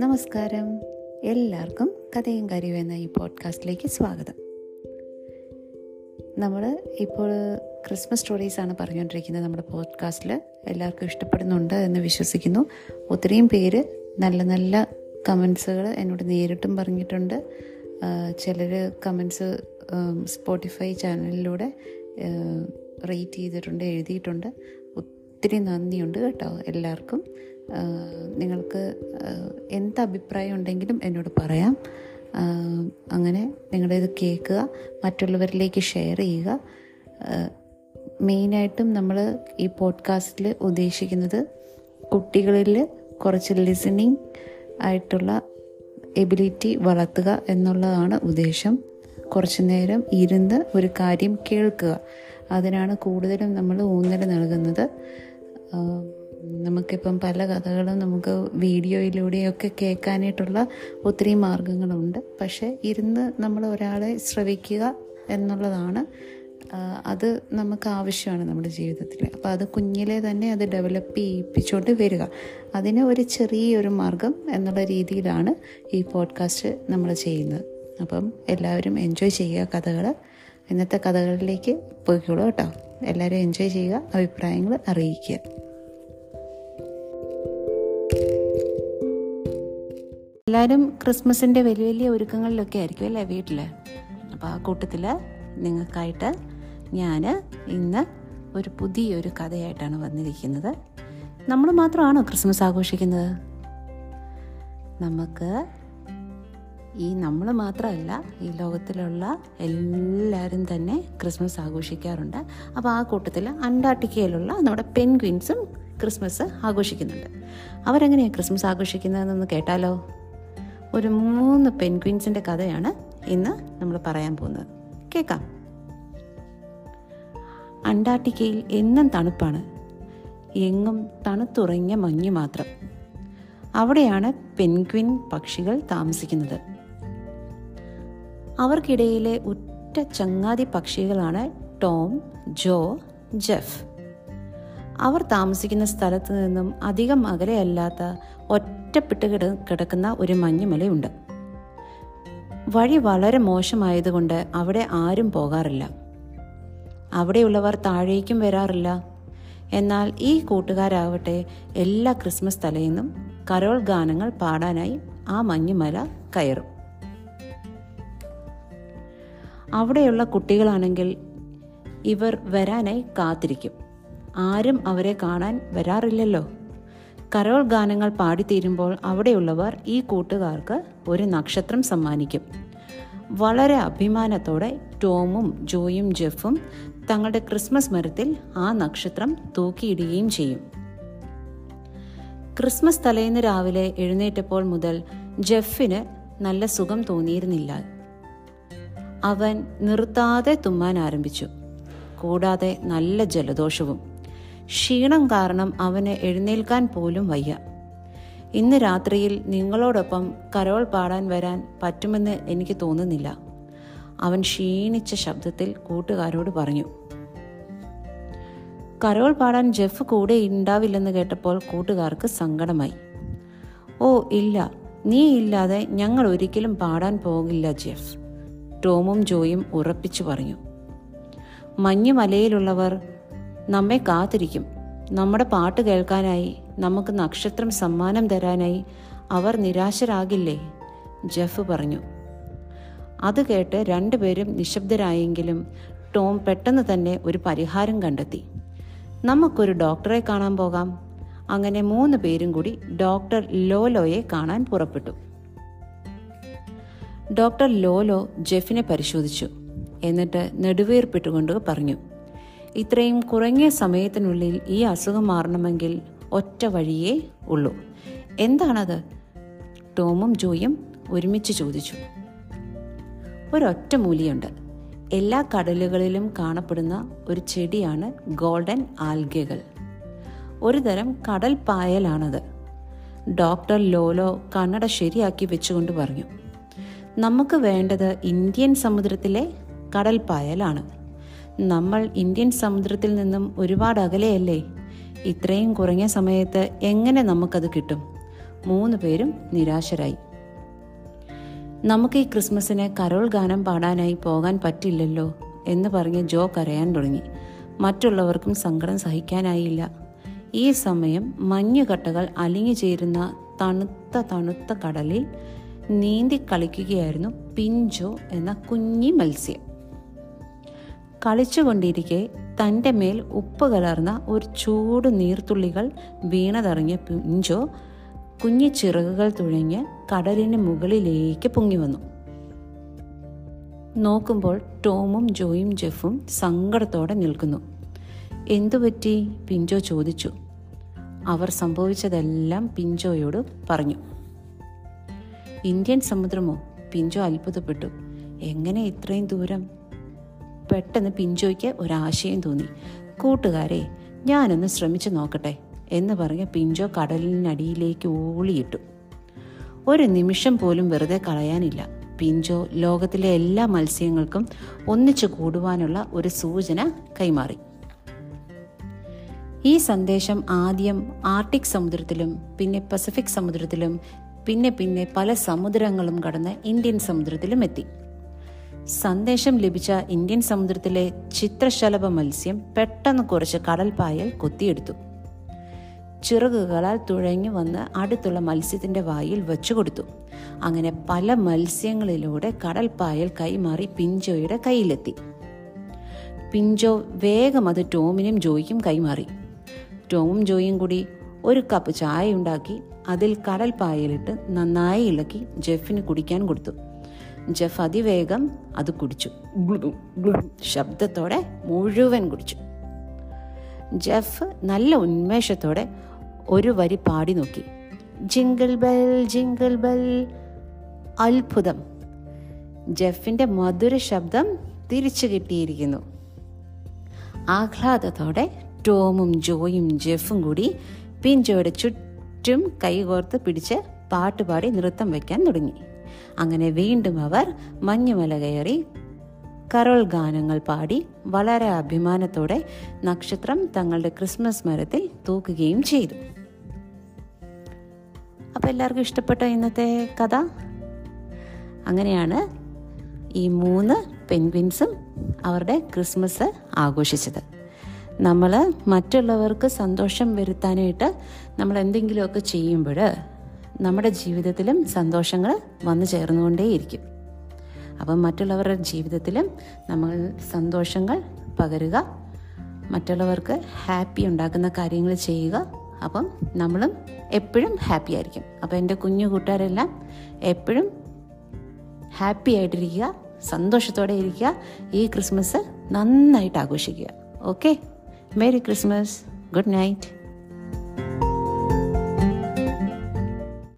നമസ്കാരം. എല്ലാവർക്കും കഥയും കാര്യവും എന്ന ഈ പോഡ്കാസ്റ്റിലേക്ക് സ്വാഗതം. നമ്മൾ ഇപ്പോൾ ക്രിസ്മസ് സ്റ്റോറീസാണ് പറഞ്ഞുകൊണ്ടിരിക്കുന്നത്. നമ്മുടെ പോഡ്കാസ്റ്റിൽ എല്ലാവർക്കും ഇഷ്ടപ്പെടുന്നുണ്ട് എന്ന് വിശ്വസിക്കുന്നു. ഒത്തിരിയും പേര് നല്ല നല്ല കമൻസുകൾ എന്നോട് നേരിട്ടും പറഞ്ഞിട്ടുണ്ട്. ചിലർ കമൻസ് സ്പോട്ടിഫൈ ചാനലിലൂടെ റേറ്റ് ചെയ്തിട്ടുണ്ട് എഴുതിയിട്ടുണ്ട്. ഒത്തിരി നന്ദിയുണ്ട് കേട്ടോ എല്ലാവർക്കും. നിങ്ങൾക്ക് എന്ത് അഭിപ്രായം ഉണ്ടെങ്കിലും എന്നോട് പറയാം. അങ്ങനെ നിങ്ങളുടെ ഇത് കേൾക്കുക മറ്റുള്ളവരിലേക്ക് ഷെയർ ചെയ്യുക. മെയിനായിട്ടും നമ്മൾ ഈ പോഡ്കാസ്റ്റിൽ ഉദ്ദേശിക്കുന്നത് കുട്ടികളിൽ കുറച്ച് ലിസണിങ് ആയിട്ടുള്ള എബിലിറ്റി വളർത്തുക എന്നുള്ളതാണ് ഉദ്ദേശം. കുറച്ചു നേരം ഇരുന്ന് ഒരു കാര്യം കേൾക്കുക. അതിനാണ് കൂടുതലും നമ്മൾ ഊന്നൽ നൽകുന്നത്. നമുക്കിപ്പം പല കഥകളും നമുക്ക് വീഡിയോയിലൂടെയൊക്കെ കേൾക്കാനായിട്ടുള്ള ഒത്തിരി മാർഗങ്ങളുണ്ട്. പക്ഷേ ഇരുന്ന് നമ്മൾ ഒരാളെ ശ്രവിക്കുക എന്നുള്ളതാണ് അത് നമുക്ക് ആവശ്യമാണ് നമ്മുടെ ജീവിതത്തിൽ. അപ്പോൾ അത് കുഞ്ഞിലെ തന്നെ അത് ഡെവലപ്പ് ചെയ്യിപ്പിച്ചുകൊണ്ട് വരിക. അതിന് ഒരു ചെറിയൊരു മാർഗം എന്നുള്ള രീതിയിലാണ് ഈ പോഡ്കാസ്റ്റ് നമ്മൾ ചെയ്യുന്നത്. അപ്പം എല്ലാവരും എൻജോയ് ചെയ്യുക കഥകൾ. ഇന്നത്തെ കഥകളിലേക്ക് പോയിക്കോളൂ കേട്ടോ. എല്ലാവരും എൻജോയ് ചെയ്യുക അഭിപ്രായങ്ങൾ അറിയിക്കുക. എല്ലാവരും ക്രിസ്മസിന്റെ വലിയ വലിയ ഒരുക്കങ്ങളിലൊക്കെ ആയിരിക്കും അല്ലേ വീട്ടിൽ അപ്പോൾ ആ കൂട്ടത്തിൽ നിങ്ങൾക്കായിട്ട് ഞാൻ ഇന്ന് ഒരു പുതിയൊരു കഥയായിട്ടാണ് വന്നിരിക്കുന്നത്. നമ്മൾ മാത്രമാണോ ക്രിസ്മസ് ആഘോഷിക്കുന്നത്? നമുക്ക് ഈ നമ്മൾ മാത്രമല്ല ഈ ലോകത്തിലുള്ള എല്ലാവരും തന്നെ ക്രിസ്മസ് ആഘോഷിക്കാറുണ്ട്. അപ്പോൾ ആ കൂട്ടത്തിൽ അന്റാർട്ടിക്കയിലുള്ള നമ്മുടെ പെൻഗ്വിൻസും ക്രിസ്മസ് ആഘോഷിക്കുന്നുണ്ട്. അവരെങ്ങനെയാണ് ക്രിസ്മസ് ആഘോഷിക്കുന്നതെന്നൊന്ന് കേട്ടാലോ? ഒരു മൂന്ന് പെൻഗ്വിൻസിന്റെ കഥയാണ് ഇന്ന് നമ്മൾ പറയാൻ പോകുന്നത്. കേൾക്കാം. അന്റാർട്ടിക്കയിൽ എന്നും തണുപ്പാണ്. എങ്ങും തണുത്തുറങ്ങിയ മഞ്ഞ് മാത്രം. അവിടെയാണ് പെൻഗ്വിൻ പക്ഷികൾ താമസിക്കുന്നത്. അവർക്കിടയിലെ ഉറ്റ ചങ്ങാതി പക്ഷികളാണ് ടോം ജോ ജെഫ്. അവർ താമസിക്കുന്ന സ്ഥലത്ത് നിന്നും അധികം അകലെയല്ലാത്ത ഒറ്റപ്പെട്ട് കിട കിടക്കുന്ന ഒരു മഞ്ഞുമലയുണ്ട്. വഴി വളരെ മോശമായതുകൊണ്ട് അവിടെ ആരും പോകാറില്ല. അവിടെയുള്ളവർ താഴേക്കും വരാറില്ല. എന്നാൽ ഈ കൂട്ടുകാരാവട്ടെ എല്ലാ ക്രിസ്മസ് തലേന്നും കരോൾ ഗാനങ്ങൾ പാടാനായി ആ മഞ്ഞുമല കയറും. അവിടെയുള്ള കുട്ടികളാണെങ്കിൽ ഇവർ വരാനായി കാത്തിരിക്കും. ആരും അവരെ കാണാൻ വരാറില്ലല്ലോ. കരോൾ ഗാനങ്ങൾ പാടിത്തീരുമ്പോൾ അവിടെയുള്ളവർ ഈ കൂട്ടുകാർക്ക് ഒരു നക്ഷത്രം സമ്മാനിക്കും. വളരെ അഭിമാനത്തോടെ ടോമും ജോയും ജെഫും തങ്ങളുടെ ക്രിസ്മസ് മരത്തിൽ ആ നക്ഷത്രം തൂക്കിയിടുകയും ചെയ്യും. ക്രിസ്മസ് തലേന്ന് രാവിലെ എഴുന്നേറ്റപ്പോൾ മുതൽ ജെഫിന് നല്ല സുഖം തോന്നിയിരുന്നില്ല. അവൻ നിർത്താതെ തുമ്മാൻ ആരംഭിച്ചു. കൂടാതെ നല്ല ജലദോഷവും. ക്ഷീണം കാരണം അവന് എഴുന്നേൽക്കാൻ പോലും വയ്യ. ഇന്ന് രാത്രിയിൽ നിങ്ങളോടൊപ്പം കരോൾ പാടാൻ വരാൻ പറ്റുമെന്ന് എനിക്ക് തോന്നുന്നില്ല. അവൻ ക്ഷീണിച്ച ശബ്ദത്തിൽ കൂട്ടുകാരോട് പറഞ്ഞു. കരോൾ പാടാൻ ജെഫ് കൂടെ ഉണ്ടാവില്ലെന്ന് കേട്ടപ്പോൾ കൂട്ടുകാർക്ക് സങ്കടമായി. ഓ ഇല്ല. നീ ഇല്ലാതെ ഞങ്ങൾ ഒരിക്കലും പാടാൻ പോകില്ല ജെഫ് ടോമും ജോയും ഉറപ്പിച്ചു പറഞ്ഞു. മഞ്ഞുമലയിലുള്ളവർ നമ്മെ കാത്തിരിക്കും. നമ്മുടെ പാട്ട് കേൾക്കാനായി നമുക്ക് നക്ഷത്രം സമ്മാനം തരാനായി അവർ നിരാശരാകില്ലേ? ജെഫ് പറഞ്ഞു. അത് കേട്ട് രണ്ടുപേരും നിശബ്ദരായെങ്കിലും ടോം പെട്ടെന്ന് തന്നെ ഒരു പരിഹാരം കണ്ടെത്തി. നമുക്കൊരു ഡോക്ടറെ കാണാൻ പോകാം. അങ്ങനെ മൂന്ന് പേരും കൂടി ഡോക്ടർ ലോലോയെ കാണാൻ പുറപ്പെട്ടു. ഡോക്ടർ ലോലോ ജെഫിനെ പരിശോധിച്ചു. എന്നിട്ട് നെടുവേർപ്പിട്ടുകൊണ്ട് പറഞ്ഞു. ഇത്രയും കുറഞ്ഞ സമയത്തിനുള്ളിൽ ഈ അസുഖം മാറണമെങ്കിൽ ഒറ്റ വഴിയേ ഉള്ളൂ. എന്താണത്? ടോമും ജോയും ഒരുമിച്ച് ചോദിച്ചു. ഒരൊറ്റ മൂലിയുണ്ട്. എല്ലാ കടലുകളിലും കാണപ്പെടുന്ന ഒരു ചെടിയാണ് ഗോൾഡൻ ആൽഗകൾ. ഒരു തരം കടൽ പായലാണത്. ഡോക്ടർ ലോലോ കണ്ണട ശരിയാക്കി വെച്ചുകൊണ്ട് പറഞ്ഞു. നമുക്ക് വേണ്ടത് ഇന്ത്യൻ സമുദ്രത്തിലെ കടൽ പായലാണ്. നമ്മൾ ഇന്ത്യൻ സമുദ്രത്തിൽ നിന്നും ഒരുപാട് അകലെയല്ലേ? ഇത്രയും കുറഞ്ഞ സമയത്ത് എങ്ങനെ നമുക്കത് കിട്ടും? മൂന്ന് പേരും നിരാശരായി. നമുക്ക് ഈ ക്രിസ്മസിന് കരോൾ ഗാനം പാടാനായി പോകാൻ പറ്റില്ലല്ലോ എന്ന് പറഞ്ഞ് ജോ കരയാൻ തുടങ്ങി. മറ്റുള്ളവർക്കും സങ്കടം സഹിക്കാനായില്ല. ഈ സമയം മഞ്ഞുകട്ടകൾ അലിഞ്ഞു ചേരുന്ന തണുത്ത തണുത്ത കടലിൽ നീന്തി കളിക്കുകയായിരുന്നു പിഞ്ചോ എന്ന കുഞ്ഞി മത്സ്യം കളിച്ചുകൊണ്ടിരിക്കെ തന്റെ മേൽ ഉപ്പ് കലർന്ന ഒരു ചൂട് നീർത്തുള്ളികൾ വീണതറിഞ്ഞ പിഞ്ചോ കുഞ്ഞു ചിറകുകൾ തുഴഞ്ഞ് കടലിന് മുകളിലേക്ക് പൊങ്ങി വന്നു. നോക്കുമ്പോൾ ടോമും ജോയും ജെഫും സങ്കടത്തോടെ നിൽക്കുന്നു. എന്തുപറ്റി പിഞ്ചോ ചോദിച്ചു. അവർ സംഭവിച്ചതെല്ലാം പിഞ്ചോയോട് പറഞ്ഞു. ഇന്ത്യൻ സമുദ്രമോ? പിഞ്ചോ അത്ഭുതപ്പെട്ടു. എങ്ങനെ ഇത്രയും ദൂരം? പെട്ടെന്ന് പിഞ്ചോയ്ക്ക് ഒരാശയം തോന്നി. കൂട്ടുകാരെ ഞാനൊന്ന് ശ്രമിച്ചു നോക്കട്ടെ എന്ന് പറഞ്ഞ് പിഞ്ചോ കടലിനടിയിലേക്ക് ഓളിയിട്ടു ഒരു നിമിഷം പോലും വെറുതെ കളയാനില്ല. പിഞ്ചോ ലോകത്തിലെ എല്ലാ മത്സ്യങ്ങൾക്കും ഒന്നിച്ചു കൂടുവാനുള്ള ഒരു സൂചന കൈമാറി. ഈ സന്ദേശം ആദ്യം ആർട്ടിക് സമുദ്രത്തിലും പിന്നെ പസഫിക് സമുദ്രത്തിലും പിന്നെ പിന്നെ പല സമുദ്രങ്ങളും കടന്ന് ഇന്ത്യൻ സമുദ്രത്തിലും എത്തി. സന്ദേശം ലഭിച്ച ഇന്ത്യൻ സമുദ്രത്തിലെ ചിത്രശലഭ മത്സ്യം പെട്ടെന്ന് കുറച്ച് കടൽപ്പായൽ കൊത്തിയെടുത്തു. ചിറകുകളാൽ തുഴഞ്ഞു വന്ന് അടുത്തുള്ള മത്സ്യത്തിന്റെ വായിൽ വെച്ചു കൊടുത്തു. അങ്ങനെ പല മത്സ്യങ്ങളിലൂടെ കടൽപ്പായൽ കൈമാറി പിഞ്ചോയുടെ കയ്യിലെത്തി. പിഞ്ചോ വേഗം അത് ടോമിനും ജോയിക്കും കൈമാറി. ടോമും ജോയും കൂടി ഒരു കപ്പ് ചായ ഉണ്ടാക്കി അതിൽ കടൽപ്പായലിട്ട് നന്നായി ഇളക്കി ജെഫിന് കുടിക്കാൻ കൊടുത്തു. ജെഫ് അതിവേഗം അത് കുടിച്ചു. ശബ്ദത്തോടെ മുഴുവൻ കുടിച്ചു. ജെഫ് നല്ല ഉന്മേഷത്തോടെ ഒരു വരി പാടി നോക്കി. Jingle bell jingle bell. അത്ഭുതം. ജെഫിന്റെ മധുര ശബ്ദം തിരിച്ചു കിട്ടിയിരിക്കുന്നു. ആഹ്ലാദത്തോടെ ടോമും ജോയും ജെഫും കൂടി പിഞ്ചോയുടെ ചുറ്റും കൈകോർത്ത് പിടിച്ച് പാട്ടുപാടി നൃത്തം വയ്ക്കാൻ തുടങ്ങി. അങ്ങനെ വീണ്ടും അവർ മഞ്ഞുമല കയറി കരോൾ ഗാനങ്ങൾ പാടി വളരെ അഭിമാനത്തോടെ നക്ഷത്രം തങ്ങളുടെ ക്രിസ്മസ് മരത്തിൽ തൂക്കുകയും ചെയ്തു. അപ്പം എല്ലാവർക്കും ഇഷ്ടപ്പെട്ട ഇന്നത്തെ കഥ? അങ്ങനെയാണ് ഈ മൂന്ന് പെൻഗ്വിൻസും അവരുടെ ക്രിസ്മസ് ആഘോഷിച്ചത്. നമ്മൾ മറ്റുള്ളവർക്ക് സന്തോഷം വരുത്താനായിട്ട് നമ്മൾ എന്തെങ്കിലുമൊക്കെ ചെയ്യുമ്പോൾ നമ്മുടെ ജീവിതത്തിലും സന്തോഷങ്ങൾ വന്നു ചേർന്നുകൊണ്ടേയിരിക്കും. അപ്പം മറ്റുള്ളവരുടെ ജീവിതത്തിലും നമ്മൾ സന്തോഷങ്ങൾ പകരുക മറ്റുള്ളവർക്ക് ഹാപ്പി ഉണ്ടാക്കുന്ന കാര്യങ്ങൾ ചെയ്യുക. അപ്പം നമ്മളും എപ്പോഴും ഹാപ്പി ആയിരിക്കും. അപ്പം എന്റെ കുഞ്ഞു കൂട്ടുകാരെല്ലാം എപ്പോഴും ഹാപ്പി ആയിട്ടിരിക്കുക സന്തോഷത്തോടെ ഇരിക്കുക ഈ ക്രിസ്മസ് നന്നായിട്ട് ആഘോഷിക്കുക. Okay? Merry Christmas. Good night.